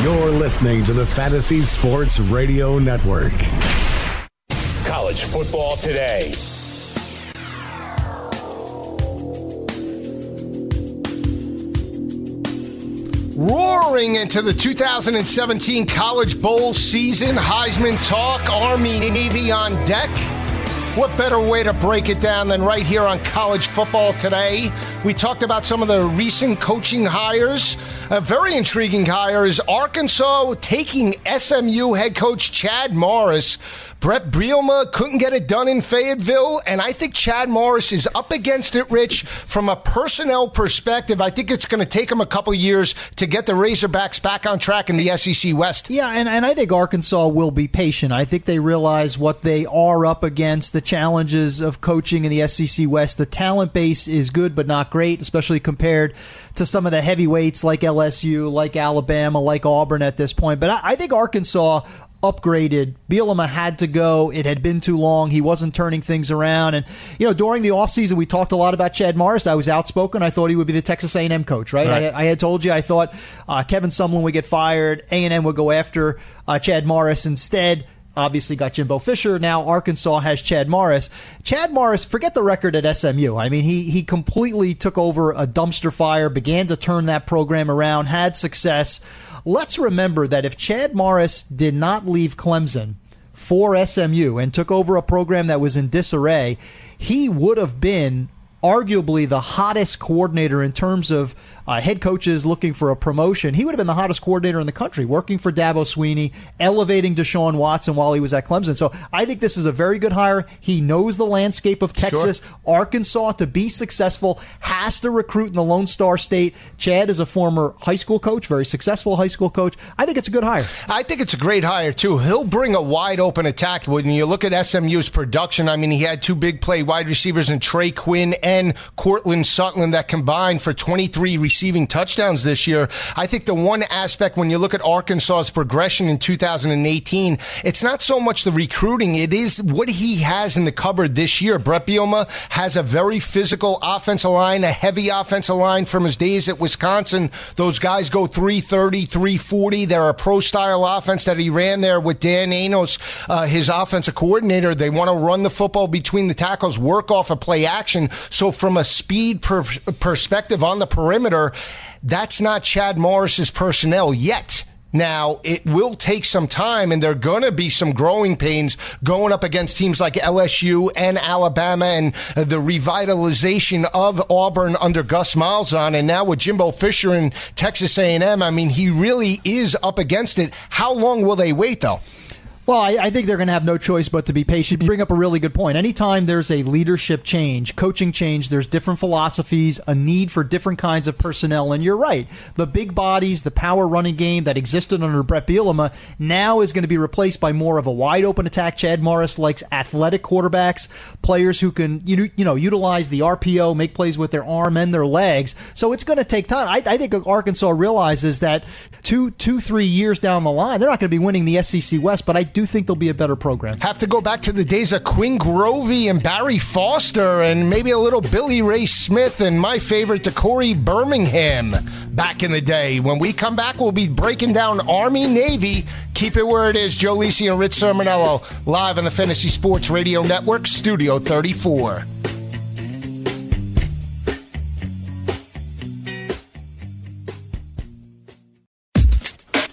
You're listening to the Fantasy Sports Radio Network. College football today. Roaring into the 2017 College Bowl season, Heisman talk, Army Navy on deck. What better way to break it down than right here on College Football Today? We talked about some of the recent coaching hires. A very intriguing hire is Arkansas taking SMU head coach Chad Morris. Brett Bielema couldn't get it done in Fayetteville, and I think Chad Morris is up against it, Rich, from a personnel perspective. I think it's going to take him a couple years to get the Razorbacks back on track in the SEC West. Yeah, and, and I think Arkansas will be patient. I think they realize what they are up against, the challenges of coaching in the SEC West. The talent base is good, but not great, especially compared to some of the heavyweights like LSU, like Alabama, like Auburn at this point. But I, I think Arkansas upgraded. Bielema had to go. It had been too long. He wasn't turning things around. And, you know, during the offseason, we talked a lot about Chad Morris. I was outspoken. I thought he would be the Texas A&M coach, right? right. I, I, had told you I thought uh, Kevin Sumlin would get fired. A&M would go after uh, Chad Morris instead obviously got Jimbo Fisher. Now Arkansas has Chad Morris. Chad Morris, forget the record at SMU. I mean, he he completely took over a dumpster fire, began to turn that program around, had success. Let's remember that if Chad Morris did not leave Clemson for SMU and took over a program that was in disarray, he would have been arguably the hottest coordinator in terms of uh, head coaches looking for a promotion. He would have been the hottest coordinator in the country, working for Dabo Swinney, elevating Deshaun Watson while he was at Clemson. So I think this is a very good hire. He knows the landscape of Texas. Sure. Arkansas, to be successful, has to recruit in the Lone Star State. Chad is a former high school coach, very successful high school coach. I think it's a good hire. I think it's a great hire, too. He'll bring a wide open attack. When you look at SMU's production, I mean, he had two big play wide receivers in Trey Quinn and Courtland Sutton that combined for 23 receiving touchdowns this year. I think the one aspect when you look at Arkansas's progression in 2018, it's not so much the recruiting, it is what he has in the cupboard this year. Brett Bielema has a very physical offensive line, a heavy offensive line from his days at Wisconsin. Those guys go 330, 340. They're a pro style offense that he ran there with Dan Enos, uh, his offensive coordinator. They want to run the football between the tackles, work off of play action. So from a speed per- perspective on the perimeter, that's not Chad Morris's personnel yet. Now, it will take some time, and there are going to be some growing pains going up against teams like LSU and Alabama and uh, the revitalization of Auburn under Gus Malzahn. And now with Jimbo Fisher and Texas A&M, I mean, he really is up against it. How long will they wait, though? Well, I, I, think they're going to have no choice but to be patient. You bring up a really good point. Anytime there's a leadership change, coaching change, there's different philosophies, a need for different kinds of personnel. And you're right. The big bodies, the power running game that existed under Brett Bielema now is going to be replaced by more of a wide open attack. Chad Morris likes athletic quarterbacks, players who can, you, you know, utilize the RPO, make plays with their arm and their legs. So it's going to take time. I, I think Arkansas realizes that two, two, three years down the line, they're not going to be winning the SEC West, but I do think they'll be a better program. Have to go back to the days of Quinn Grovey and Barry Foster and maybe a little Billy Ray Smith and my favorite, Corey Birmingham back in the day. When we come back, we'll be breaking down Army Navy. Keep it where it is. Joe Lisi and Rich Cirminiello live on the Fantasy Sports Radio Network, Studio 34.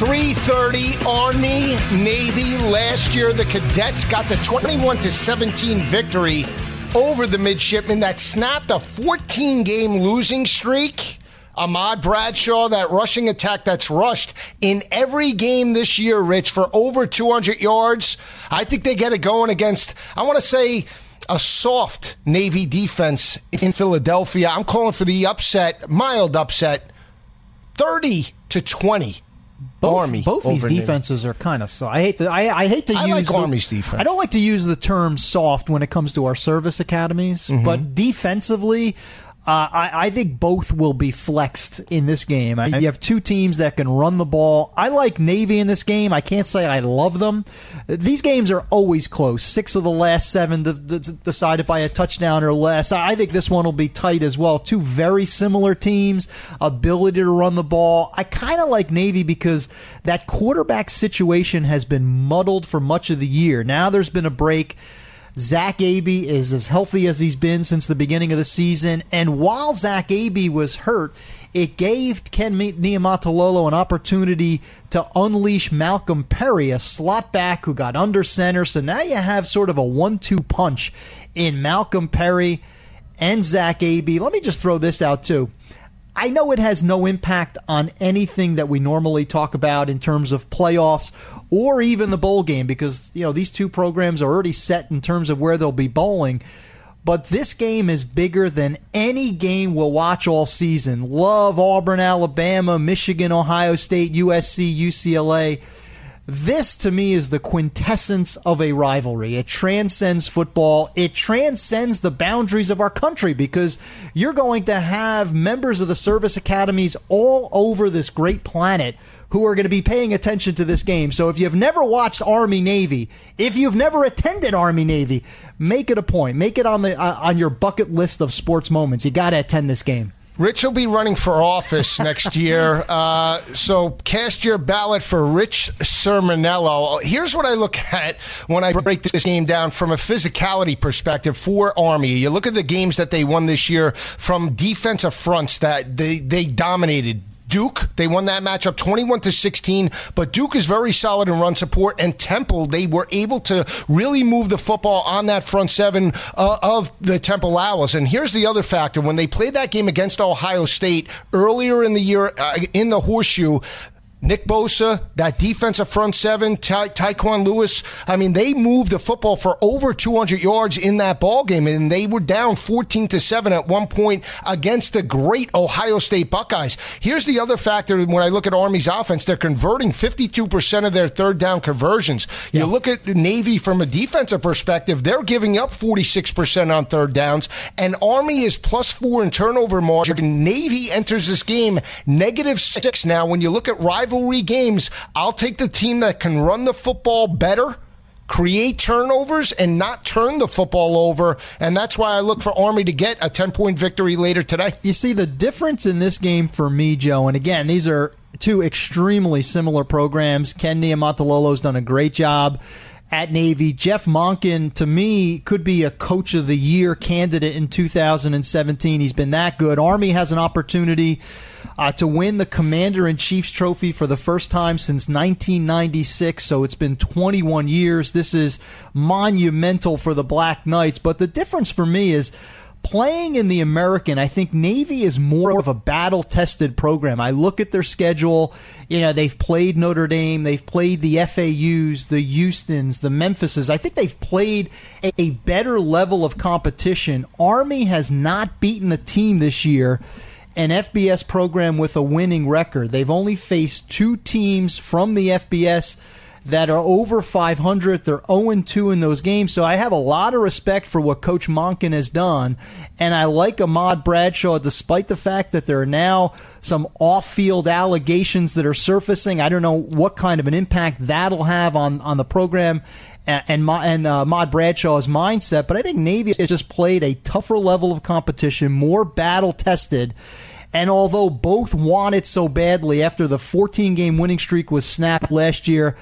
330 Army Navy last year the cadets got the 21 to 17 victory over the midshipmen that snapped a 14 game losing streak. Ahmad Bradshaw, that rushing attack that's rushed in every game this year, Rich, for over 200 yards. I think they get it going against, I want to say, a soft Navy defense in Philadelphia. I'm calling for the upset, mild upset, 30 to 20 both, Army. Both these defenses are kind of so. I hate to. I, I hate to I use like the, Army's defense. I don't like to use the term soft when it comes to our service academies, Mm-hmm. but defensively. Uh, I, I think both will be flexed in this game. You have two teams that can run the ball. I like Navy in this game. I can't say I love them. These games are always close. Six of the last seven de- de- decided by a touchdown or less. I think this one will be tight as well. Two very similar teams, ability to run the ball. I kind of like Navy because that quarterback situation has been muddled for much of the year. Now there's been a break. Zach Abey is as healthy as he's been since the beginning of the season. And while Zach Abey was hurt, it gave Ken Niumatalolo an opportunity to unleash Malcolm Perry, a slot back who got under center. So now you have sort of a one two punch in Malcolm Perry and Zach Abey. Let me just throw this out too. I know it has no impact on anything that we normally talk about in terms of playoffs or even the bowl game because you know these two programs are already set in terms of where they'll be bowling. But this game is bigger than any game we'll watch all season. Love Auburn, Alabama, Michigan, Ohio State, USC, UCLA. This to me is the quintessence of a rivalry. It transcends football. It transcends the boundaries of our country because you're going to have members of the service academies all over this great planet who are going to be paying attention to this game. So if you've never watched Army Navy, if you've never attended Army Navy, make it a point. Make it on the uh, on your bucket list of sports moments. You got to attend this game. Rich will be running for office next year. Uh, so cast your ballot for Rich Cirminiello. Here's what I look at when I break this game down from a physicality perspective for Army. You look at the games that they won this year from defensive fronts that they, they dominated. Duke, they won that matchup 21 to 16, but Duke is very solid in run support and Temple, they were able to really move the football on that front seven uh, of the Temple Owls. And here's the other factor when they played that game against Ohio State earlier in the year uh, in the horseshoe, Nick Bosa, that defensive front seven, Ty- Tyquan Lewis. I mean, they moved the football for over 200 yards in that ball game, and they were down 14 to seven at one point against the great Ohio State Buckeyes. Here's the other factor when I look at Army's offense: they're converting 52 percent of their third down conversions. You look at Navy from a defensive perspective; they're giving up 46 percent on third downs, and Army is plus four in turnover margin. Navy enters this game negative six. Now, when you look at rival rivalry games, I'll take the team that can run the football better, create turnovers, and not turn the football over. And that's why I look for Army to get a 10 point victory later today. You see, the difference in this game for me, Joe, and again, these are two extremely similar programs. Ken Niumatalolo's done a great job at Navy. Jeff Monken, to me, could be a coach of the year candidate in 2017. He's been that good. Army has an opportunity uh, to win the Commander in Chief's trophy for the first time since 1996. So it's been 21 years. This is monumental for the Black Knights. But the difference for me is playing in the American, I think Navy is more of a battle tested program. I look at their schedule. You know, they've played Notre Dame, they've played the FAUs, the Houstons, the Memphises. I think they've played a, a better level of competition. Army has not beaten a team this year an FBS program with a winning record. They've only faced two teams from the FBS that are over 500. They're 0 2 in those games. So I have a lot of respect for what Coach Monken has done. And I like Ahmad Bradshaw, despite the fact that there are now some off field allegations that are surfacing. I don't know what kind of an impact that'll have on, on the program and and, and uh, Ahmad Bradshaw's mindset. But I think Navy has just played a tougher level of competition, more battle tested. And although both want it so badly after the 14 game winning streak was snapped last year,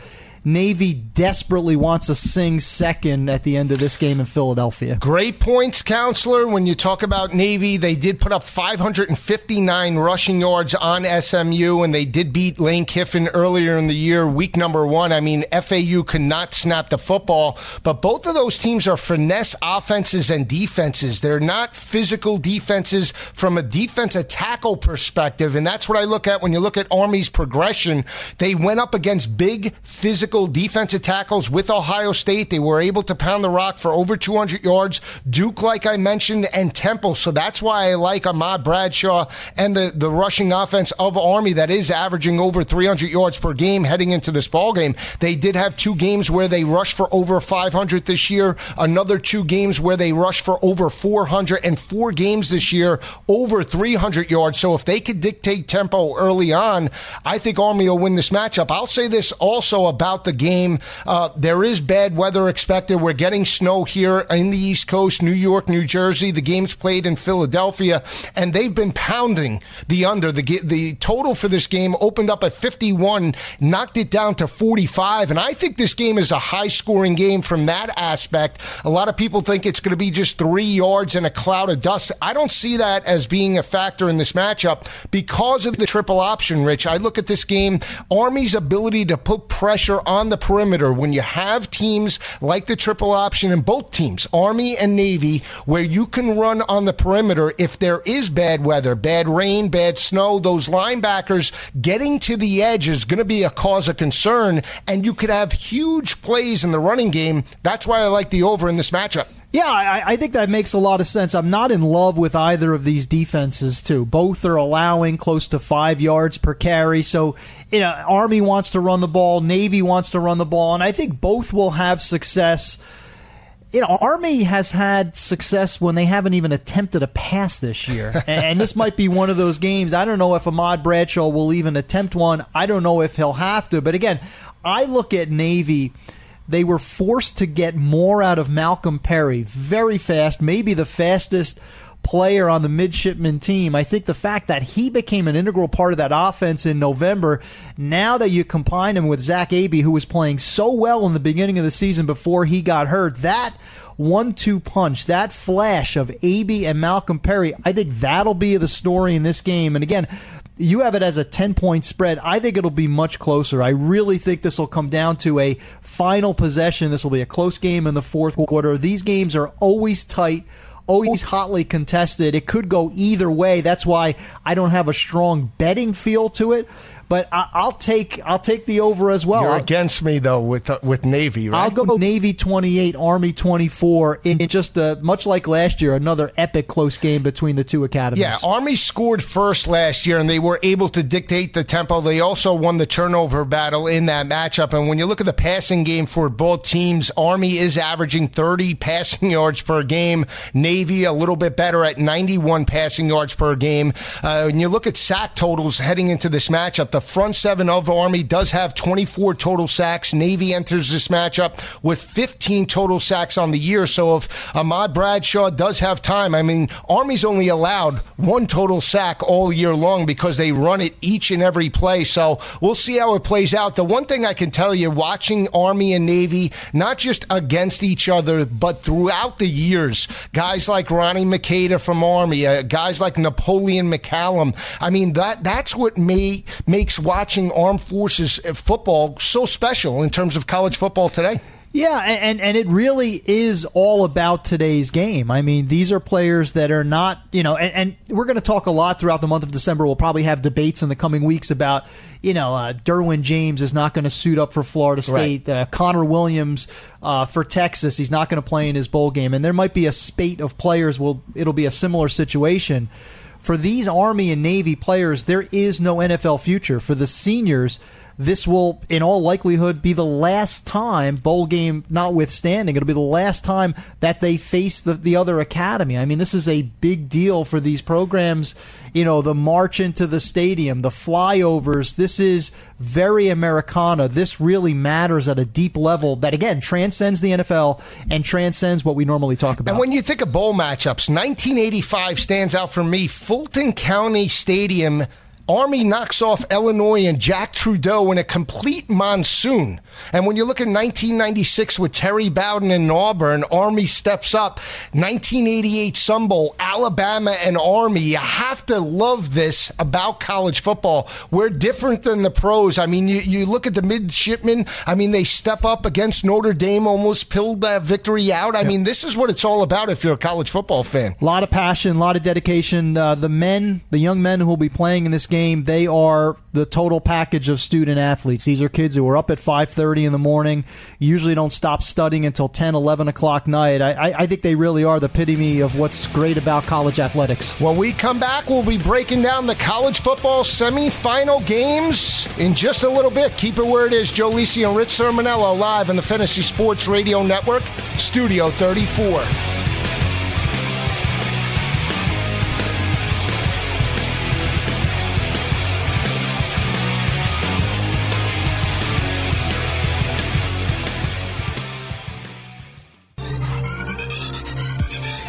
Navy desperately wants to sing second at the end of this game in Philadelphia. Great points, counselor. When you talk about Navy, they did put up 559 rushing yards on SMU, and they did beat Lane Kiffin earlier in the year, week number one. I mean, FAU could not snap the football, but both of those teams are finesse offenses and defenses. They're not physical defenses from a defensive tackle perspective, and that's what I look at when you look at Army's progression. They went up against big physical defensive tackles with Ohio State. They were able to pound the rock for over 200 yards. Duke, like I mentioned, and Temple. So that's why I like Ahmad Bradshaw and the, the rushing offense of Army that is averaging over 300 yards per game heading into this ball game. They did have two games where they rushed for over 500 this year, another two games where they rushed for over 400, and four games this year over 300 yards. So if they could dictate tempo early on, I think Army will win this matchup. I'll say this also about the game. Uh, there is bad weather expected. We're getting snow here in the East Coast, New York, New Jersey. The game's played in Philadelphia, and they've been pounding the under. The, the total for this game opened up at 51, knocked it down to 45. And I think this game is a high scoring game from that aspect. A lot of people think it's going to be just three yards and a cloud of dust. I don't see that as being a factor in this matchup because of the triple option, Rich. I look at this game, Army's ability to put pressure on the perimeter when you have teams like the triple option in both teams, Army and Navy, where you can run on the perimeter if there is bad weather, bad rain, bad snow, those linebackers getting to the edge is going to be a cause of concern, and you could have huge plays in the running game. That's why I like the over in this matchup. Yeah, I, I, think that makes a lot of sense. I'm not in love with either of these defenses, too. Both are allowing close to five yards per carry. So, you know, Army wants to run the ball, Navy wants to run the ball, and I think both will have success. You know, Army has had success when they haven't even attempted a pass this year. and, and this might be one of those games. I don't know if Ahmad Bradshaw will even attempt one. I don't know if he'll have to. But again, I look at Navy they were forced to get more out of Malcolm Perry. Very fast, maybe the fastest player on the midshipman team. I think the fact that he became an integral part of that offense in November, now that you combine him with Zach Abey, who was playing so well in the beginning of the season before he got hurt, that one two punch, that flash of Abey and Malcolm Perry, I think that'll be the story in this game. And again, you have it as a 10 point spread. I think it'll be much closer. I really think this will come down to a final possession. This will be a close game in the fourth quarter. These games are always tight always hotly contested. It could go either way. That's why I don't have a strong betting feel to it but I, will take I'll take the over as well. You're against me though with uh, with Navy, right? I'll go Navy 28, Army 24 in, in just a, much like last year, another epic close game between the two academies. Yeah, Army scored first last year, and they were able to dictate the tempo. They also won the turnover battle in that matchup. And when you look at the passing game for both teams, Army is averaging 30 passing yards per game. Navy a little bit better at 91 passing yards per game. Uh, when you look at sack totals heading into this matchup, the front seven of Army does have 24 total sacks. Navy enters this matchup with 15 total sacks on the year. So if Ahmad Bradshaw does have time, I mean, Army's only allowed one total sack all year long because they run it each and every play. So we'll see how it plays out. The one thing I can tell you, watching Army and Navy, not just against each other, but throughout the years, guys like Ronnie McAda from Army, uh, guys like Napoleon McCallum. I mean, that that's what may make makes watching armed forces football so special in terms of college football today? Yeah, and, and it really is all about today's game. I mean, these are players that are not, you know, and, and we're going to talk a lot throughout the month of December. We'll probably have debates in the coming weeks about, you know, uh, Derwin James is not going to suit up for Florida State. Right. Uh, Connor Williams uh, for Texas, he's not going to play in his bowl game. And there might be a spate of players. Will it'll be a similar situation for these Army and Navy players, there is no NFL future. For the seniors, this will, in all likelihood, be the last time, bowl game notwithstanding, it'll be the last time that they face the, the other academy. I mean, this is a big deal for these programs. You know, the march into the stadium, the flyovers. This is very Americana. This really matters at a deep level that, again, transcends the NFL and transcends what we normally talk about. And when you think of bowl matchups, 1985 stands out for me. Fulton County Stadium Army knocks off Illinois and Jack Trudeau in a complete monsoon. And when you look at 1996 with Terry Bowden and Auburn, Army steps up. 1988 Sun Bowl, Alabama and Army. You have to love this about college football. We're different than the pros. I mean, you, you look at the midshipmen. I mean, they step up against Notre Dame, almost pulled that victory out. I mean, this is what it's all about if you're a college football fan. A lot of passion, a lot of dedication. Uh, the men, the young men who will be playing in this game, they are the total package of student athletes. These are kids who are up at 5.30 in the morning, usually don't stop studying until 10, 11 o'clock night. I, I think they really are the epitome of what's great about college athletics. When we come back, we'll be breaking down the college football semifinal games in just a little bit. Keep it where it is. Joe Lisi and Rich Cirminiello live on the Fantasy Sports Radio Network, Studio 34.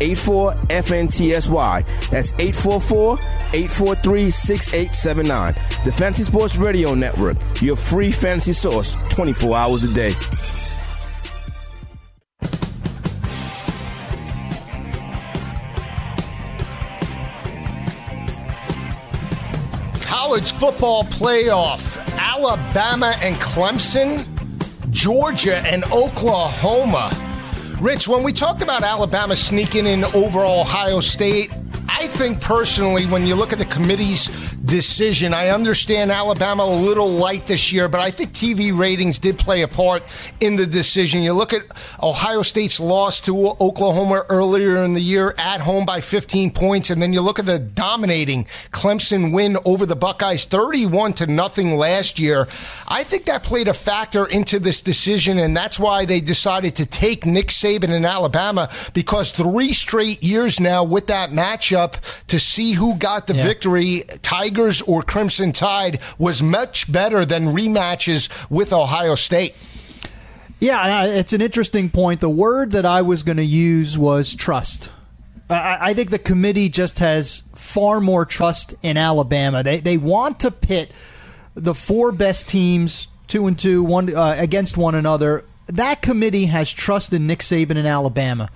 84 FNTSY. That's 844 843 6879. The Fantasy Sports Radio Network, your free fantasy source 24 hours a day. College football playoff Alabama and Clemson, Georgia and Oklahoma. Rich, when we talked about Alabama sneaking in over Ohio State, I think personally, when you look at the committee's decision, I understand Alabama a little light this year, but I think TV ratings did play a part in the decision. You look at Ohio State's loss to Oklahoma earlier in the year at home by 15 points, and then you look at the dominating Clemson win over the Buckeyes 31 to nothing last year. I think that played a factor into this decision, and that's why they decided to take Nick Saban in Alabama because three straight years now with that matchup to see who got the yeah. victory, Tigers or Crimson Tide, was much better than rematches with Ohio State. Yeah, it's an interesting point. The word that I was going to use was trust. I, think the committee just has far more trust in Alabama. They they want to pit the four best teams two and two one uh, against one another. That committee has trust in Nick Saban in Alabama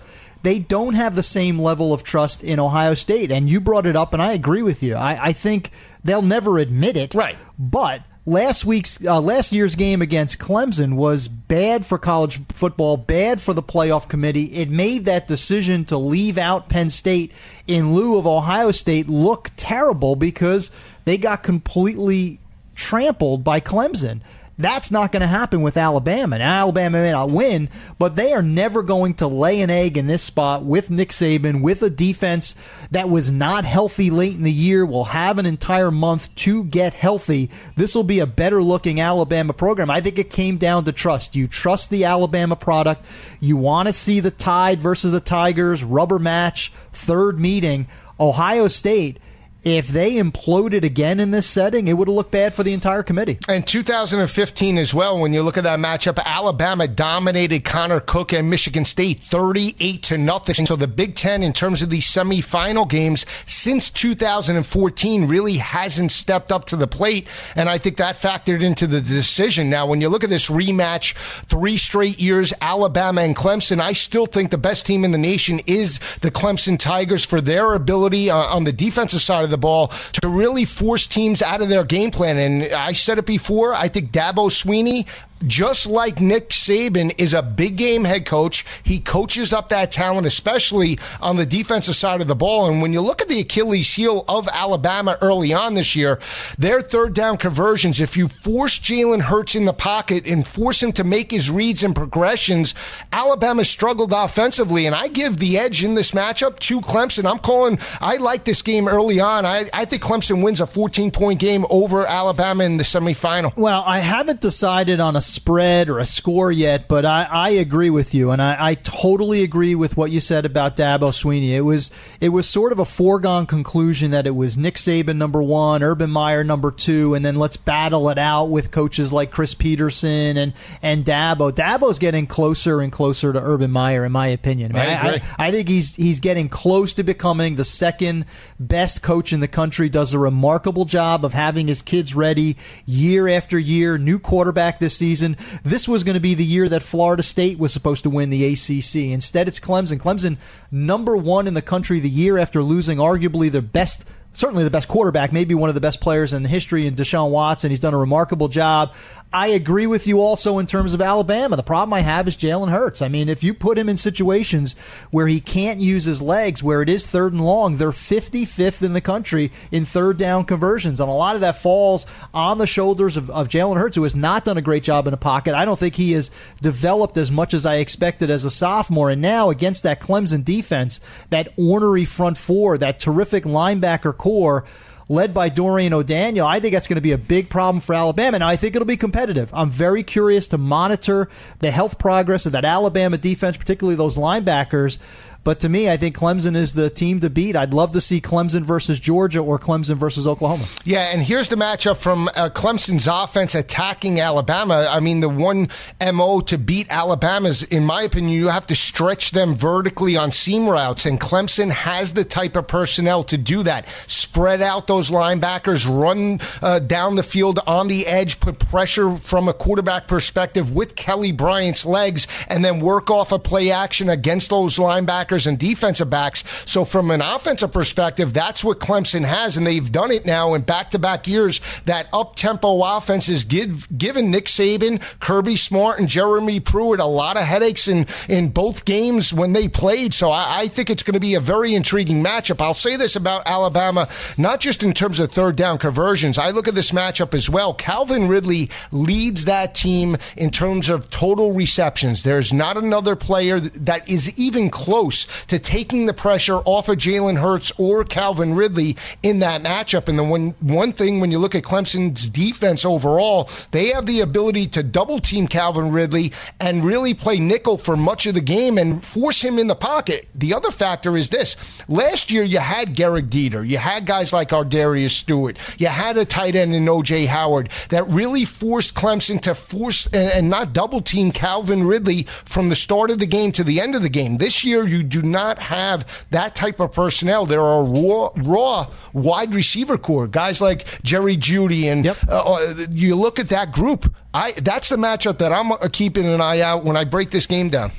they don't have the same level of trust in Ohio State. And you brought it up, and I agree with you. I, I think they'll never admit it. Right. But last week's uh, last year's game against Clemson was bad for college football, bad for the playoff committee. It made that decision to leave out Penn State in lieu of Ohio State look terrible because they got completely trampled by Clemson. That's not going to happen with Alabama. Now, Alabama may not win, but they are never going to lay an egg in this spot with Nick Saban, with a defense that was not healthy late in the year, will have an entire month to get healthy. This will be a better looking Alabama program. I think it came down to trust. You trust the Alabama product. You want to see the Tide versus the Tigers rubber match, third meeting. Ohio State if they imploded again in this setting, it would have looked bad for the entire committee. And 2015 as well, when you look at that matchup, Alabama dominated Connor Cook and Michigan State 38 to nothing. So the Big Ten, in terms of the semifinal games, since 2014, really hasn't stepped up to the plate. And I think that factored into the decision. Now, when you look at this rematch, three straight years, Alabama and Clemson, I still think the best team in the nation is the Clemson Tigers for their ability uh, on the defensive side of the the ball to really force teams out of their game plan. And I said it before, I think Dabo Swinney just like Nick Saban is a big game head coach. He coaches up that talent, especially on the defensive side of the ball. And when you look at the Achilles heel of Alabama early on this year, their third down conversions, if you force Jalen Hurts in the pocket and force him to make his reads and progressions, Alabama struggled offensively. And I give the edge in this matchup to Clemson. I'm calling, I like this game early on. I, I think Clemson wins a 14 point game over Alabama in the semifinal. Well, I haven't decided on a spread or a score yet, but I, I agree with you, and I, I, totally agree with what you said about Dabo Swinney. It was it was sort of a foregone conclusion that it was Nick Saban number one, Urban Meyer number two, and then let's battle it out with coaches like Chris Petersen and and Dabo. Dabo's getting closer and closer to Urban Meyer, in my opinion. I, I, I think he's he's getting close to becoming the second best coach in the country. Does a remarkable job of having his kids ready year after year. New quarterback this season season. This was going to be the year that Florida State was supposed to win the ACC. Instead, it's Clemson. Clemson, number one in the country the year after losing arguably their best certainly the best quarterback, maybe one of the best players in the history in Deshaun Watson. He's done a remarkable job. I agree with you also in terms of Alabama. The problem I have is Jalen Hurts. I mean, if you put him in situations where he can't use his legs, where it is third and long, they're 55th in the country in third down conversions. And a lot of that falls on the shoulders of, of Jalen Hurts, who has not done a great job in the pocket. I don't think he has developed as much as I expected as a sophomore. And now against that Clemson defense, that ornery front four, that terrific linebacker core, led by Dorian O'Daniel. I think that's going to be a big problem for Alabama, and I think it'll be competitive. I'm very curious to monitor the health progress of that Alabama defense, particularly those linebackers. But to me, I think Clemson is the team to beat. I'd love to see Clemson versus Georgia or Clemson versus Oklahoma. Yeah, and here's the matchup from uh, Clemson's offense attacking Alabama. I mean, the one MO to beat Alabama is, in my opinion, you have to stretch them vertically on seam routes, and Clemson has the type of personnel to do that. Spread out those linebackers, run uh, down the field on the edge, put pressure from a quarterback perspective with Kelly Bryant's legs, and then work off a play action against those linebackers linebackers and defensive backs. So from an offensive perspective, that's what Clemson has, and they've done it now in back-to-back years. That up-tempo offense has give, given Nick Saban, Kirby Smart, and Jeremy Pruitt a lot of headaches in in both games when they played. So I, I think it's going to be a very intriguing matchup. I'll say this about Alabama, not just in terms of third down conversions. I look at this matchup as well. Calvin Ridley leads that team in terms of total receptions. There's not another player that is even close to taking the pressure off of Jalen Hurts or Calvin Ridley in that matchup. And the one one thing when you look at Clemson's defense overall, they have the ability to double team Calvin Ridley and really play nickel for much of the game and force him in the pocket. The other factor is this: last year you had Gehrig Dieter, you had guys like Ardarius Stewart, you had a tight end in OJ Howard that really forced Clemson to force and, and not double team Calvin Ridley from the start of the game to the end of the game. This year you do not have that type of personnel. There are raw, raw wide receiver core guys like Jerry Jeudy, and yep. uh, uh you look at that group. I that's the matchup that I'm uh, keeping an eye out when I break this game down.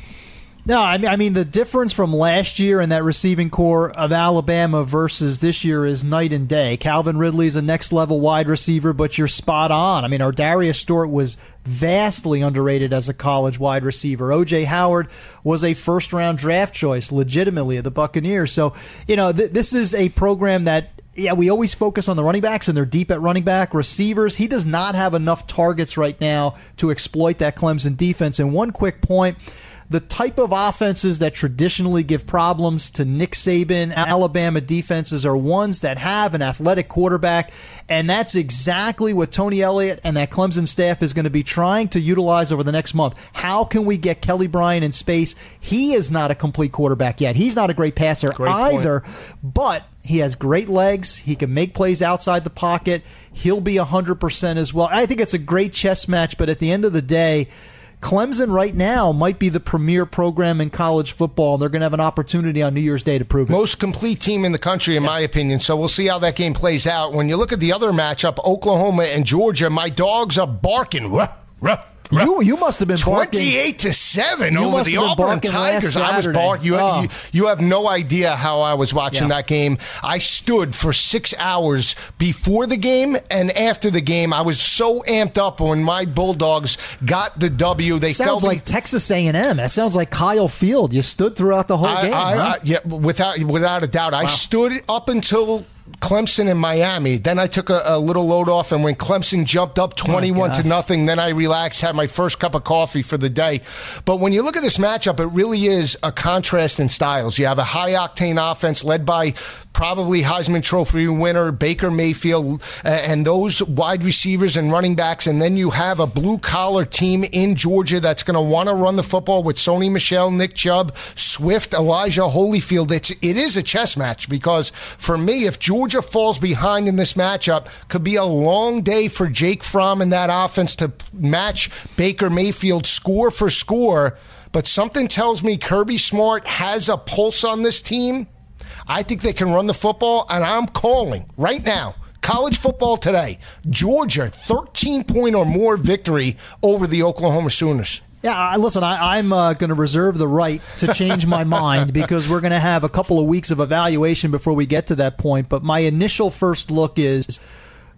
No, I mean, I mean the difference from last year and that receiving core of Alabama versus this year is night and day. Calvin Ridley is a next level wide receiver, but you're spot on. I mean, Ardarius Stewart was vastly underrated as a college wide receiver. OJ Howard was a first round draft choice, legitimately, of the Buccaneers. So, you know, th- this is a program that yeah, we always focus on the running backs and they're deep at running back. Receivers, he does not have enough targets right now to exploit that Clemson defense. And one quick point the type of offenses that traditionally give problems to Nick Saban, Alabama defenses are ones that have an athletic quarterback. And that's exactly what Tony Elliott and that Clemson staff is going to be trying to utilize over the next month. How can we get Kelly Bryant in space? He is not a complete quarterback yet. He's not a great passer great either, but he has great legs. He can make plays outside the pocket. He'll be 100% as well. I think it's a great chess match, but at the end of the day, Clemson right now might be the premier program in college football. and They're going to have an opportunity on New Year's Day to prove it. Most complete team in the country, in yeah. my opinion. So we'll see how that game plays out. When you look at the other matchup, Oklahoma and Georgia, my dogs are barking. Ruh, ruh You you must have been 28 to 7 You over the Auburn Tigers. I was barking. You, Oh. you, you have no idea how I was watching Yeah. that game. I stood for six hours before the game and after the game. I was so amped up when my Bulldogs got the W. They sounds felt me- like Texas A&M. That sounds like Kyle Field. You stood throughout the whole I, game. I, huh? I- yeah, without without a doubt. I stood up until Clemson and Miami. Then I took a, a little load off, and when Clemson jumped up oh twenty-one to nothing, then I relaxed, had my first cup of coffee for the day. But when you look at this matchup, it really is a contrast in styles. You have a high octane offense led by probably Heisman Trophy winner Baker Mayfield and those wide receivers and running backs, and then you have a blue collar team in Georgia that's going to want to run the football with Sony Michel, Nick Chubb, Swift, Elijah Holyfield. It's it is a chess match because for me, if Georgia falls behind in this matchup, could be a long day for Jake Fromm and that offense to match Baker Mayfield score for score. But something tells me Kirby Smart has a pulse on this team. I think they can run the football, and I'm calling right now. College football today. Georgia, 13 point or more victory over the Oklahoma Sooners. Yeah, I, listen, I, I'm uh, going to reserve the right to change my mind because we're going to have a couple of weeks of evaluation before we get to that point. But my initial first look is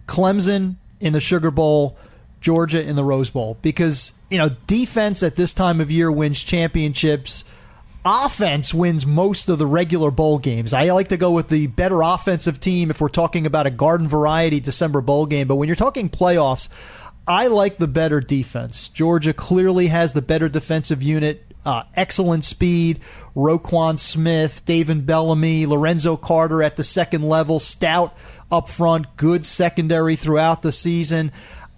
Clemson in the Sugar Bowl, Georgia in the Rose Bowl. Because, you know, defense at this time of year wins championships. Offense wins most of the regular bowl games. I like to go with the better offensive team if we're talking about a garden variety December bowl game. But when you're talking playoffs, I like the better defense. Georgia clearly has the better defensive unit. Uh, excellent speed. Roquan Smith, Davin Bellamy, Lorenzo Carter at the second level, stout up front, good secondary throughout the season.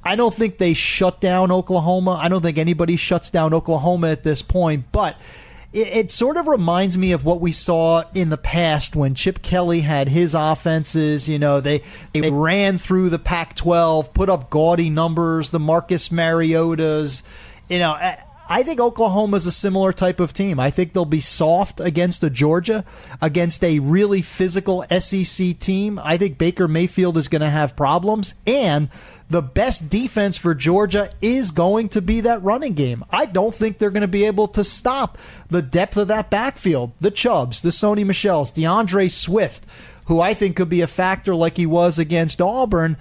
I don't think they shut down Oklahoma. I don't think anybody shuts down Oklahoma at this point, but it, it sort of reminds me of what we saw in the past when Chip Kelly had his offenses. You know, they, they ran through the Pac 12, put up gaudy numbers, the Marcus Mariotas. You know, I, think Oklahoma's a similar type of team. I think they'll be soft against a Georgia, against a really physical SEC team. I think Baker Mayfield is going to have problems. And the best defense for Georgia is going to be that running game. I don't think they're going to be able to stop the depth of that backfield. The Chubbs, the Sony Michels, DeAndre Swift, who I think could be a factor like he was against Auburn.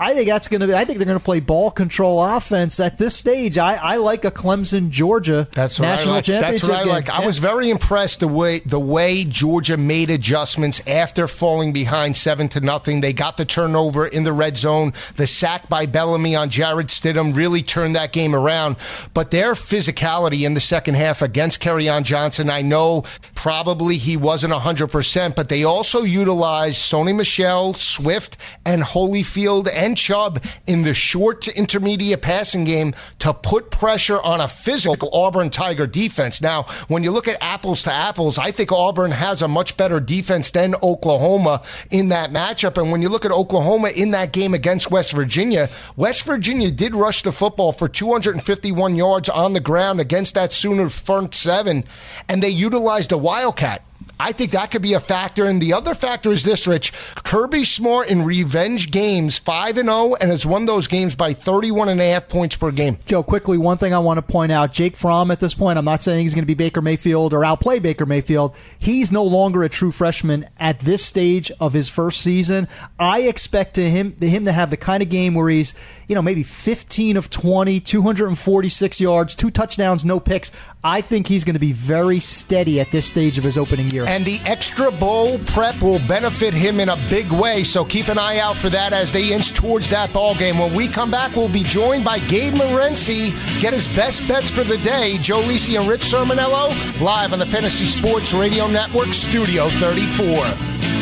I think that's going to be. I think they're going to play ball control offense at this stage. I, I like a Clemson Georgia That's national I like. championship. That's what I game. like. I Yeah. was very impressed the way the way Georgia made adjustments after falling behind seven to nothing. They got the turnover in the red zone. The sack by Bellamy on Jarrett Stidham really turned that game around. But their physicality in the second half against Kerryon Johnson, I know probably he wasn't hundred percent, but they also utilized Sony Michel, Swift, and Holyfield and Chubb in the short to intermediate passing game to put pressure on a physical Auburn Tiger defense. Now, when you look at apples to apples, I think Auburn has a much better defense than Oklahoma in that matchup. And when you look at Oklahoma in that game against West Virginia, West Virginia did rush the football for 251 yards on the ground against that Sooner front seven, and they utilized a Wildcat. I think that could be a factor. And the other factor is this, Rich. Kirby Smart in revenge games, 5 and 0, and has won those games by 31 and a half points per game. Joe, quickly, one thing I want to point out Jake Fromm at this point, I'm not saying he's going to be Baker Mayfield or outplay Baker Mayfield. He's no longer a true freshman at this stage of his first season. I expect to him, him to have the kind of game where he's, you know, maybe 15 of 20, 246 yards, two touchdowns, no picks. I think he's going to be very steady at this stage of his opening year. And the extra bowl prep will benefit him in a big way. So keep an eye out for that as they inch towards that ball game. When we come back, we'll be joined by Gabe Morency. Get his best bets for the day. Joe Lisi and Rich Cirminiello live on the Fantasy Sports Radio Network, Studio 34.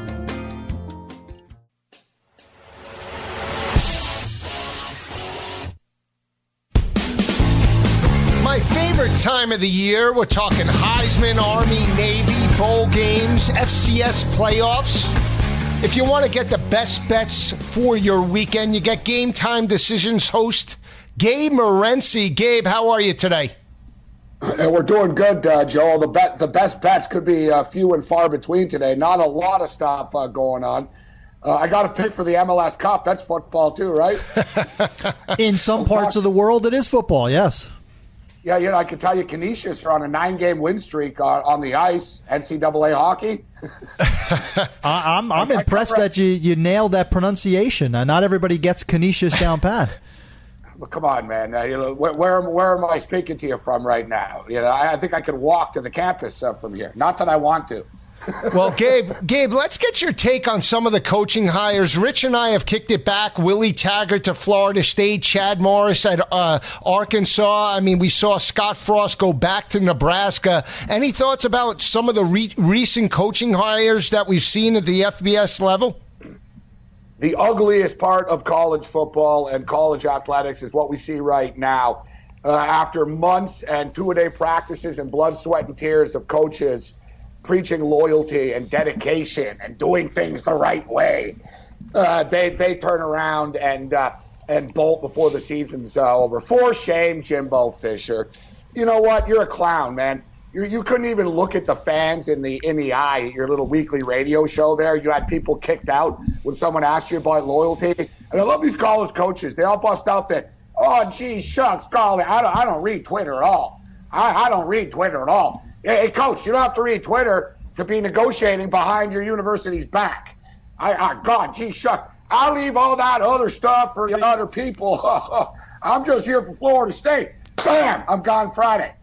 Time of the year. We're talking Heisman, Army, Navy, bowl games, FCS playoffs. If you want to get the best bets for your weekend, you get Game Time Decisions host Gabe Morency. Gabe, how are you today? And we're doing good, uh, Joel. The bet, the best bets could be uh, few and far between today. Not a lot of stuff uh, going on. Uh, I got to pick for the MLS Cup. That's football too, right? In some parts of the world, it is football. Yes. Yeah, you know, I can tell you, Canisius are on a nine-game win streak on, on the ice. NCAA hockey. I, I'm I'm impressed that you you nailed that pronunciation. Uh, not everybody gets Canisius down pat. Well, come on, man. Uh, you know, where, where where am I speaking to you from right now? You know, I, I think I could walk to the campus uh, from here. Not that I want to. Well, Gabe, Gabe, let's get your take on some of the coaching hires. Rich and I have kicked it back. Willie Taggart to Florida State, Chad Morris at uh, Arkansas. I mean, we saw Scott Frost go back to Nebraska. Any thoughts about some of the re- recent coaching hires that we've seen at the FBS level? The ugliest part of college football and college athletics is what we see right now. Uh, after months and two a day practices and blood, sweat, and tears of coaches preaching loyalty and dedication and doing things the right way, uh, they they turn around and uh, and bolt before the season's uh, over. For shame, Jimbo Fisher. You know what? You're a clown, man. You, you couldn't even look at the fans in the in the eye at your little weekly radio show there. You had people kicked out when someone asked you about loyalty. And I love these college coaches. They all bust out that, oh, gee, shucks, golly, I don't, I don't read Twitter at all. I, I don't read Twitter at all. Hey, coach, you don't have to read Twitter to be negotiating behind your university's back. I, I God, gee, shuck. I'll leave all that other stuff for the other people. I'm just here for Florida State. Bam, I'm gone Friday.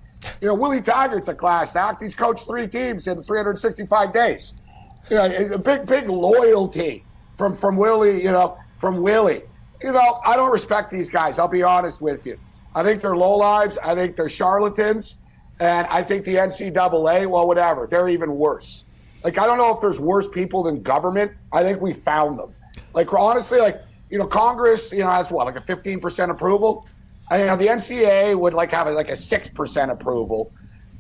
You know, Willie Taggart's a class act. He's coached three teams in 365 days. You know, big, big loyalty from from Willie. You know, from Willie. You know, I don't respect these guys. I'll be honest with you. I think they're low lives. I think they're charlatans. And I think the NCAA, well, whatever, they're even worse. Like, I don't know if there's worse people than government. I think we found them. Like, honestly, like, you know, Congress, you know, has what, like a 15% approval? I, you know, the NCAA would like have a, like a 6% approval.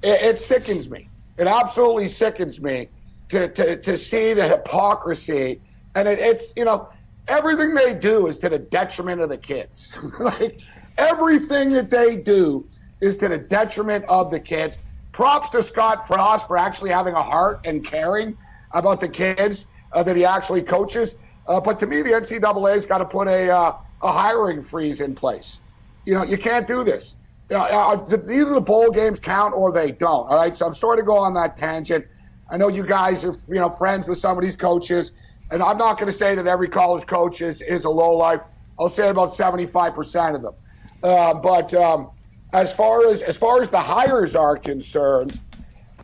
It, it sickens me. It absolutely sickens me to, to, to see the hypocrisy. And it, it's, you know, everything they do is to the detriment of the kids. like, everything that they do is to the detriment of the kids. Props to Scott Frost for actually having a heart and caring about the kids uh, that he actually coaches. Uh, but to me, the NCAA's got to put a, uh, a hiring freeze in place. You know, you can't do this. Uh, either the bowl games count or they don't. All right, so I'm sorry to go on that tangent. I know you guys are you know friends with some of these coaches, and I'm not going to say that every college coach is is a low life. I'll say about 75% of them. Uh, but um, as far as as far as the hires are concerned,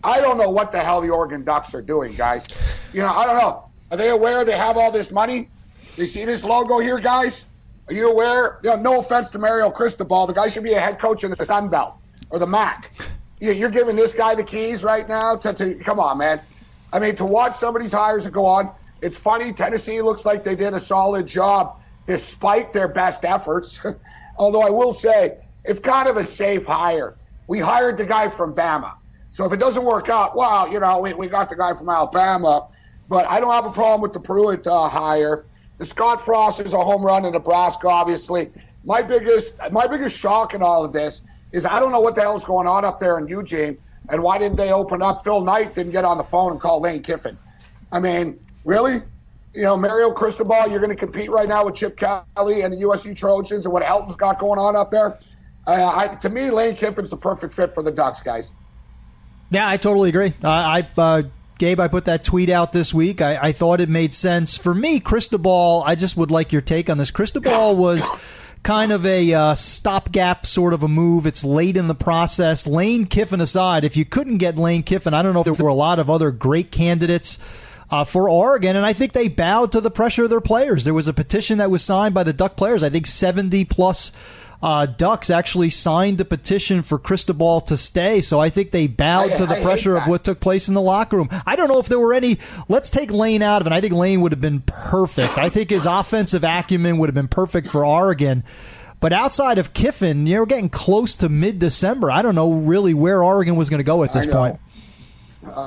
I don't know what the hell the Oregon Ducks are doing, guys. You know, I don't know. Are they aware they have all this money? You see this logo here, guys? Are you aware? You know, no offense to Mario Cristobal, the guy should be a head coach in the Sun Belt or the MAC. You're giving this guy the keys right now to, to come on, man. I mean, to watch somebody's hires go on, it's funny. Tennessee looks like they did a solid job despite their best efforts. Although I will say, it's kind of a safe hire. We hired the guy from Bama. So if it doesn't work out, well, you know, we, we got the guy from Alabama. But I don't have a problem with the Pruitt uh, hire. The Scott Frost is a home run in Nebraska, obviously. My biggest my biggest shock in all of this is I don't know what the hell's going on up there in Eugene, and why didn't they open up? Phil Knight didn't get on the phone and call Lane Kiffin. I mean, really? You know, Mario Cristobal, you're going to compete right now with Chip Kelly and the USC Trojans and what Helton's got going on up there. Uh, I, to me, Lane Kiffin's the perfect fit for the Ducks, guys. Yeah, I totally agree. I, I uh, Gabe, I put that tweet out this week. I, I thought it made sense for me. Cristobal, I just would like your take on this. Cristobal was kind of a uh, stopgap sort of a move. It's late in the process. Lane Kiffin aside, if you couldn't get Lane Kiffin, I don't know if there were a lot of other great candidates. Uh, for Oregon, and I think they bowed to the pressure of their players. There was a petition that was signed by the Duck players. I think 70 plus uh, Ducks actually signed a petition for Cristobal to stay. So I think they bowed I, to the I pressure of what took place in the locker room. I don't know if there were any. Let's take Lane out of it. I think Lane would have been perfect. I think his offensive acumen would have been perfect for Oregon. But outside of Kiffin, you're getting close to mid December. I don't know really where Oregon was going to go at this point.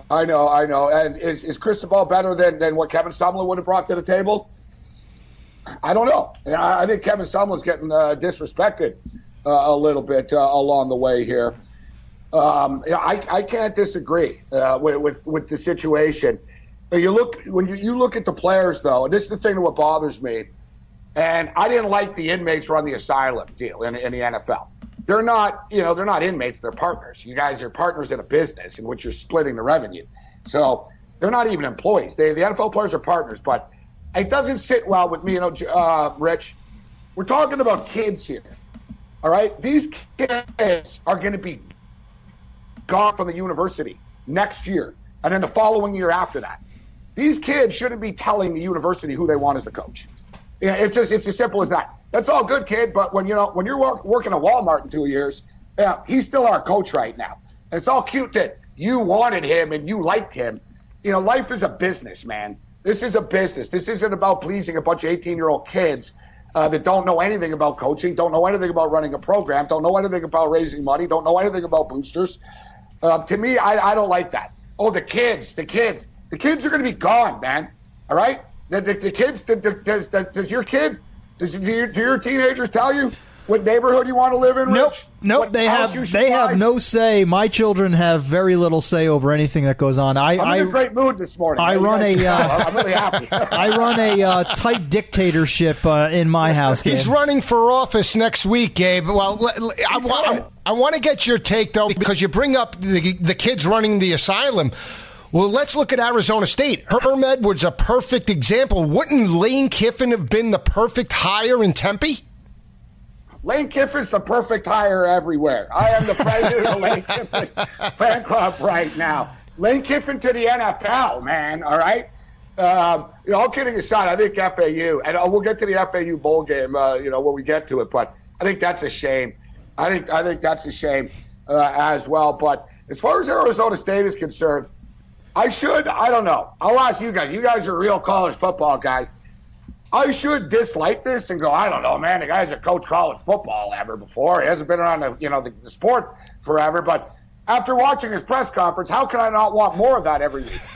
I know, I know. And is, is Cristobal better than, than what Kevin Sumlin would have brought to the table? I don't know. I, think Kevin Sumlin's getting uh, disrespected uh, a little bit uh, along the way here. Um, I, I can't disagree uh, with, with, with the situation. You look when you, you look at the players though, and this is the thing that bothers me. And I didn't like the inmates run the asylum deal in, in the NFL. They're not, you know, they're not inmates. They're partners. You guys are partners in a business in which you're splitting the revenue. So they're not even employees. They, the NFL players are partners, but it doesn't sit well with me, you know, uh, Rich. We're talking about kids here. All right, these kids are going to be gone from the university next year, and then the following year after that. These kids shouldn't be telling the university who they want as the coach. It's just it's as simple as that. That's all good, kid. But when you know when you're work, working at Walmart in two years, yeah, he's still our coach right now. And it's all cute that you wanted him and you liked him. You know, life is a business, man. This is a business. This isn't about pleasing a bunch of 18 year old kids uh, that don't know anything about coaching, don't know anything about running a program, don't know anything about raising money, don't know anything about boosters. Uh, to me, I, I don't like that. Oh, the kids, the kids. The kids are going to be gone, man. All right? The, the, the kids, the, does, does your kid, does, do, your, do your teenagers tell you what neighborhood you want to live in? Nope, Rich? nope. What they have they buy? have no say. My children have very little say over anything that goes on. I I'm in a great mood this morning. I run a, uh, I'm really happy. I run a uh, tight dictatorship uh, in my house. He's running for office next week, Gabe. Well, l- l- I, wa- I, I want to get your take though, because you bring up the, the kids running the asylum. Well, let's look at Arizona State. Herm Edwards, a perfect example. Wouldn't Lane Kiffin have been the perfect hire in Tempe? Lane Kiffin's the perfect hire everywhere. I am the president of Lane Kiffin fan club right now. Lane Kiffin to the NFL, man. All right. Um, you know, all kidding aside, I think FAU, and uh, we'll get to the FAU bowl game, uh, you know, when we get to it. But I think that's a shame. I think I think that's a shame uh, as well. But as far as Arizona State is concerned, I should. I don't know. I'll ask you guys. You guys are real college football guys. I should dislike this and go, I don't know, man. The guy's a coach college football ever before. He hasn't been around the, you know, the, the sport forever. But after watching his press conference, how can I not want more of that every week?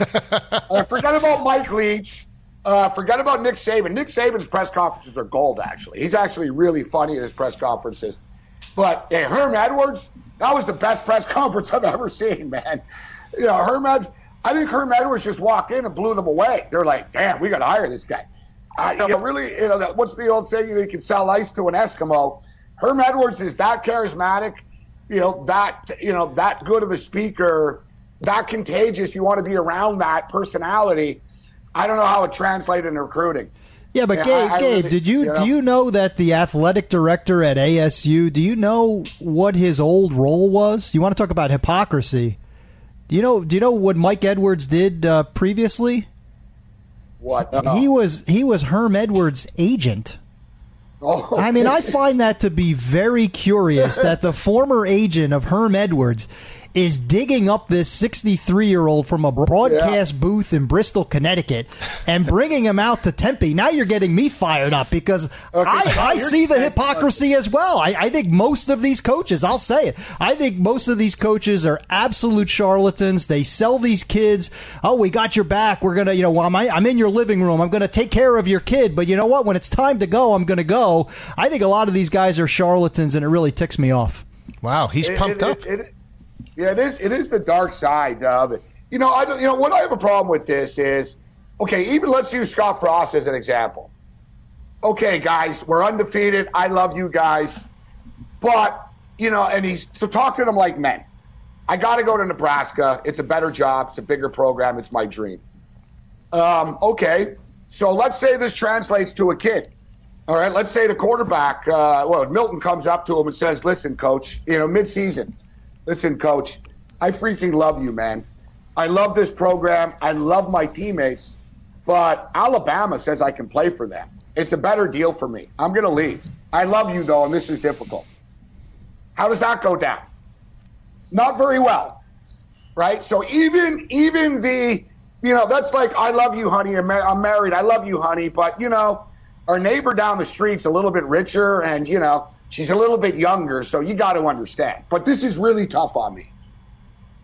uh, forget about Mike Leach. Uh, forget about Nick Saban. Nick Saban's press conferences are gold, actually. He's actually really funny at his press conferences. But hey, Herm Edwards, that was the best press conference I've ever seen, man. You know, Herm Ed, I think Herm Edwards just walked in and blew them away. They're like, damn, we got to hire this guy. I, you know, really, you know, that, what's the old saying? You, know, you can sell ice to an Eskimo. Herm Edwards is that charismatic, you know, that you know, that good of a speaker, that contagious. You want to be around that personality. I don't know how it translates in recruiting. Yeah, but Yeah, Gabe, I- I Gabe, really- did you, you know? do you know that the athletic director at ASU? Do you know what his old role was? You want to talk about hypocrisy? Do you know? Do you know what Mike Edwards did uh, previously? What? No. He was he was Herm Edwards' agent. Oh, I mean, I find that to be very curious that the former agent of Herm Edwards is digging up this 63 year old from a broadcast booth in Bristol, Connecticut, and bringing him out to Tempe. Now you're getting me fired up because Okay, I, I see the hypocrisy as well. I, I think most of these coaches, I'll say it, I think most of these coaches are absolute charlatans. They sell these kids. Oh, we got your back. We're gonna, you know, I'm, I'm in your living room. I'm gonna take care of your kid. But you know what? When it's time to go, I'm gonna go. I think a lot of these guys are charlatans, and it really ticks me off. Wow, he's It- pumped it- up. it- it- yeah, it is. It is the dark side of it. You know, I. You know, what I have a problem with this is, okay. Even let's use Scott Frost as an example. Okay, guys, we're undefeated. I love you guys, but you know, and he's to talk to them like men. I got to go to Nebraska. It's a better job. It's a bigger program. It's my dream. Um, okay, so let's say this translates to a kid. All right, let's say the quarterback, uh, well, Milton comes up to him and says, "Listen, coach, you know, midseason, listen, coach, I freaking love you, man. I love this program. I love my teammates, but Alabama says I can play for them. It's a better deal for me. I'm going to leave. I love you though, and this is difficult. How does that go down? Not very well, right? So even even the you know that's like I love you, honey. I'm, mar- I'm married. I love you, honey. But you know, our neighbor down the street's a little bit richer, and you know, She's a little bit younger, so you got to understand. But this is really tough on me.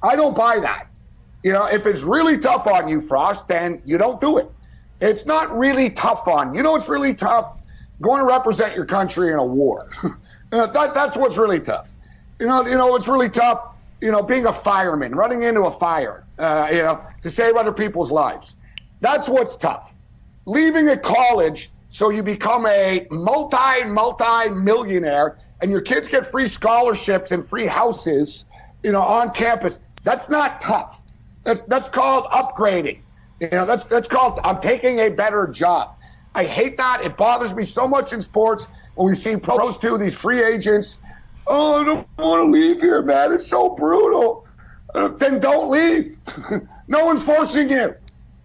I don't buy that. You know, if it's really tough on you, Frost, then you don't do it. It's not really tough on you. know, it's really tough going to represent your country in a war. that, that's what's really tough. You know, you know, it's really tough. You know, being a fireman, running into a fire. Uh, you know, to save other people's lives. That's what's tough. Leaving a college so you become a multi multi millionaire, and your kids get free scholarships and free houses. You know, on campus. That's not tough. That's that's called upgrading. You know, that's that's called I'm taking a better job. I hate that. It bothers me so much in sports when we see pros too, these free agents. Oh, I don't want to leave here, man. It's so brutal. Uh, then don't leave. no one's forcing you.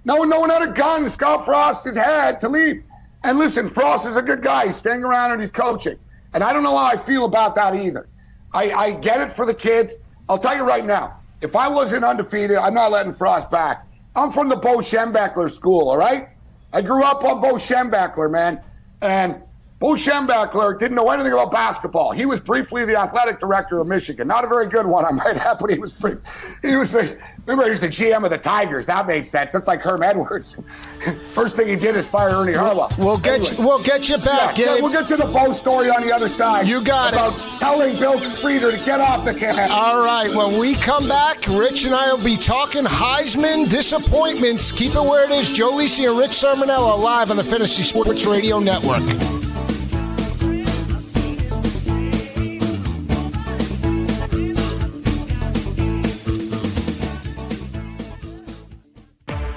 No one, no one had a gun. Scott Frost has had to leave. And listen, Frost is a good guy. He's staying around and he's coaching. And I don't know how I feel about that either. I, I get it for the kids. I'll tell you right now, if I wasn't undefeated, I'm not letting Frost back. I'm from the Bo Schembechler school, all right? I grew up on Bo Schembechler, man. And Bo Schembechler didn't know anything about basketball. He was briefly the athletic director of Michigan. Not a very good one, I might add, but he was he was the remember he was the GM of the Tigers. That made sense. That's like Herm Edwards. First thing he did is fire Ernie Harwell. We'll get anyway, you, we'll get you back, yeah, We'll get to the Bo story on the other side. You got about it. telling Bill Frieder to get off the campus. All right. When we come back, Rich and I will be talking Heisman disappointments. Keep it where it is. Joe Lisi and Rich Cirminiello live on the Fantasy Sports Radio Network.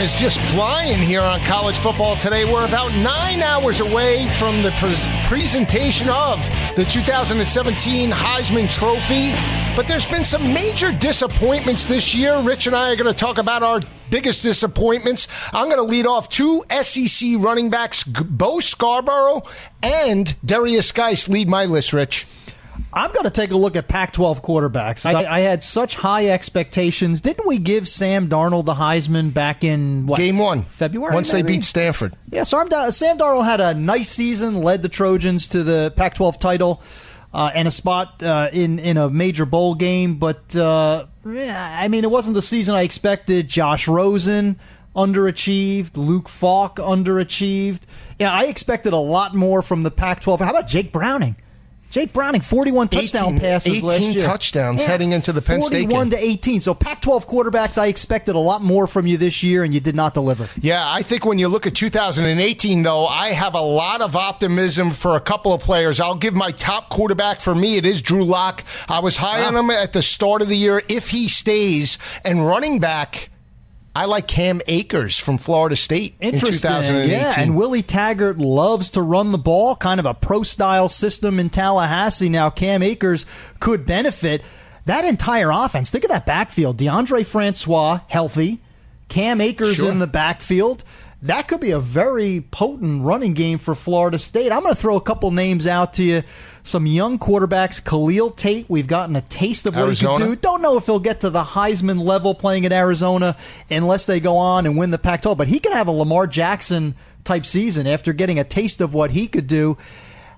Time is just flying here on college football today. We're about nine hours away from the pre- presentation of the 2017 Heisman Trophy. But there's been some major disappointments this year. Rich and I are going to talk about our biggest disappointments. I'm going to lead off two SEC running backs, Bo Scarborough and Derrius Guice. Lead my list, Rich. I'm going to take a look at Pac 12 quarterbacks. I, I, had such high expectations. Didn't we give Sam Darnold the Heisman back in what, game one, February? Once maybe? they beat Stanford. Yeah, so Sam Darnold had a nice season, led the Trojans to the Pac 12 title. Uh, and a spot uh, in in a major bowl game, but uh, I mean, it wasn't the season I expected. Josh Rosen underachieved, Luke Falk underachieved. Yeah, I expected a lot more from the Pac-12. How about Jake Browning? Jake Browning, 41 touchdown 18, passes 18 last year. touchdowns yeah. heading into the Penn State 41 to 18. So Pac-12 quarterbacks, I expected a lot more from you this year, and you did not deliver. Yeah, I think when you look at 2018, though, I have a lot of optimism for a couple of players. I'll give my top quarterback for me. It is Drew Lock. I was high wow. on him at the start of the year. If he stays, and running back I like Cam Akers from Florida State Interesting. in Yeah, and Willie Taggart loves to run the ball, kind of a pro style system in Tallahassee. Now, Cam Akers could benefit that entire offense. Think of that backfield. Deondre Francois, healthy. Cam Akers sure. in the backfield that could be a very potent running game for Florida State. I'm going to throw a couple names out to you. Some young quarterbacks, Khalil Tate. We've gotten a taste of what Arizona. he could do. Don't know if he'll get to the Heisman level playing at Arizona unless they go on and win the Pac-12. But he can have a Lamar Jackson type season after getting a taste of what he could do.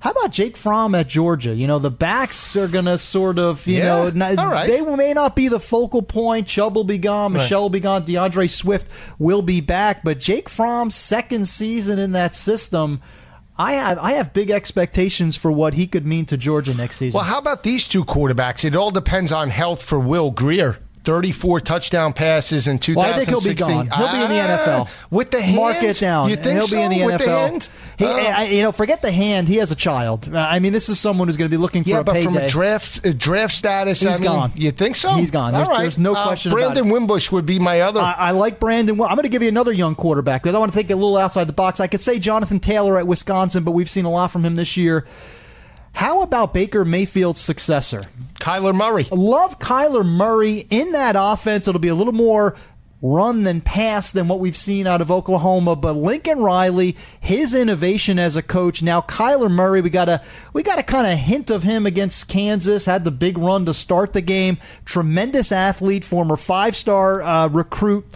How about Jake Fromm at Georgia? You know, the backs are going to sort of, you yeah, know, not, they may not be the focal point. Chubb will be gone. Right. Michel will be gone. D'Andre Swift will be back. But Jake Fromm's second season in that system. I have I have big expectations for what he could mean to Georgia next season. Well, how about these two quarterbacks? It all depends on health for Will Grier. 34 touchdown passes in 2016. Well, I think he'll be gone. He'll be in the Ah, NFL. with the hand. Mark it down. You think he'll so? be in the with NFL. The hand? He, Oh. I, you know, forget the hand. He has a child. Uh, I mean, this is someone who's going to be looking for yeah, a but payday. from a draft a draft status, He's I mean, gone. You think so? He's gone. There's- All right. there's no Uh, question about Brandon Wimbush would be my other. I, I like Brandon. I'm going to give you another young quarterback because I want to think a little outside the box. I could say Jonathan Taylor at Wisconsin, but we've seen a lot from him this year. How about Baker Mayfield's successor? Kyler Murray. Love Kyler Murray in that offense. It'll be a little more run than pass than what we've seen out of Oklahoma. But Lincoln Riley, his innovation as a coach. Now Kyler Murray, we got a we got a kind of hint of him against Kansas. Had the big run to start the game. Tremendous athlete, former five star uh, recruit.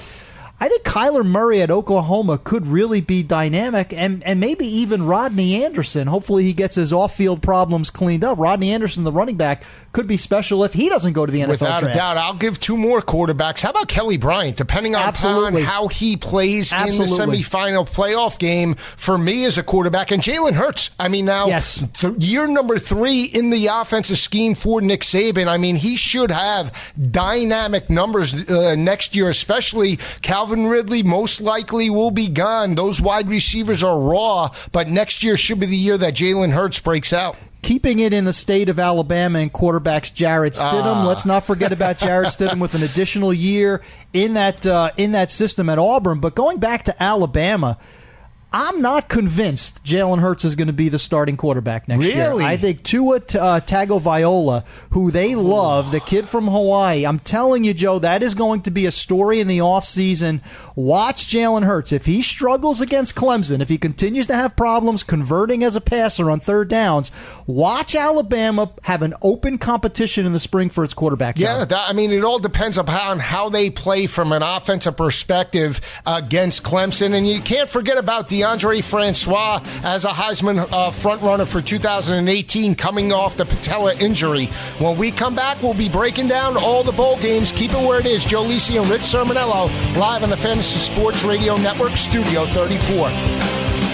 I think Kyler Murray at Oklahoma could really be dynamic and, and maybe even Rodney Anderson. Hopefully he gets his off field problems cleaned up. Rodney Anderson, the running back, could be special if he doesn't go to the NFL Without draft. a doubt, I'll give two more quarterbacks. How about Kelly Bryant? Depending on, how he plays Absolutely. in the semifinal playoff game for me as a quarterback, and Jalen Hurts. I mean, now Yes. th- year number three in the offensive scheme for Nick Saban. I mean, he should have dynamic numbers uh, next year, especially Calvin Ridley. Most likely will be gone. Those wide receivers are raw, but next year should be the year that Jalen Hurts breaks out. Keeping it in the state of Alabama and quarterbacks Jarrett Stidham. Ah. Let's not forget about Jarrett Stidham with an additional year in that uh, in that system at Auburn. But going back to Alabama, I'm not convinced Jalen Hurts is going to be the starting quarterback next year. I think Tua T- uh, Tagovailoa, who they love, the kid from Hawaii. I'm telling you, Joe, that is going to be a story in the offseason. Watch Jalen Hurts. If he struggles against Clemson, if he continues to have problems converting as a passer on third downs, watch Alabama have an open competition in the spring for its quarterback. Yeah, that, I mean, it all depends upon how they play from an offensive perspective against Clemson. And you can't forget about Deondre Francois as a Heisman uh, front runner for 2018 coming off the patella injury. When we come back, we'll be breaking down all the bowl games. Keep it where it is. Joe Lisi and Rich Cirminiello live on the Fantasy Sports Radio Network, Studio 34.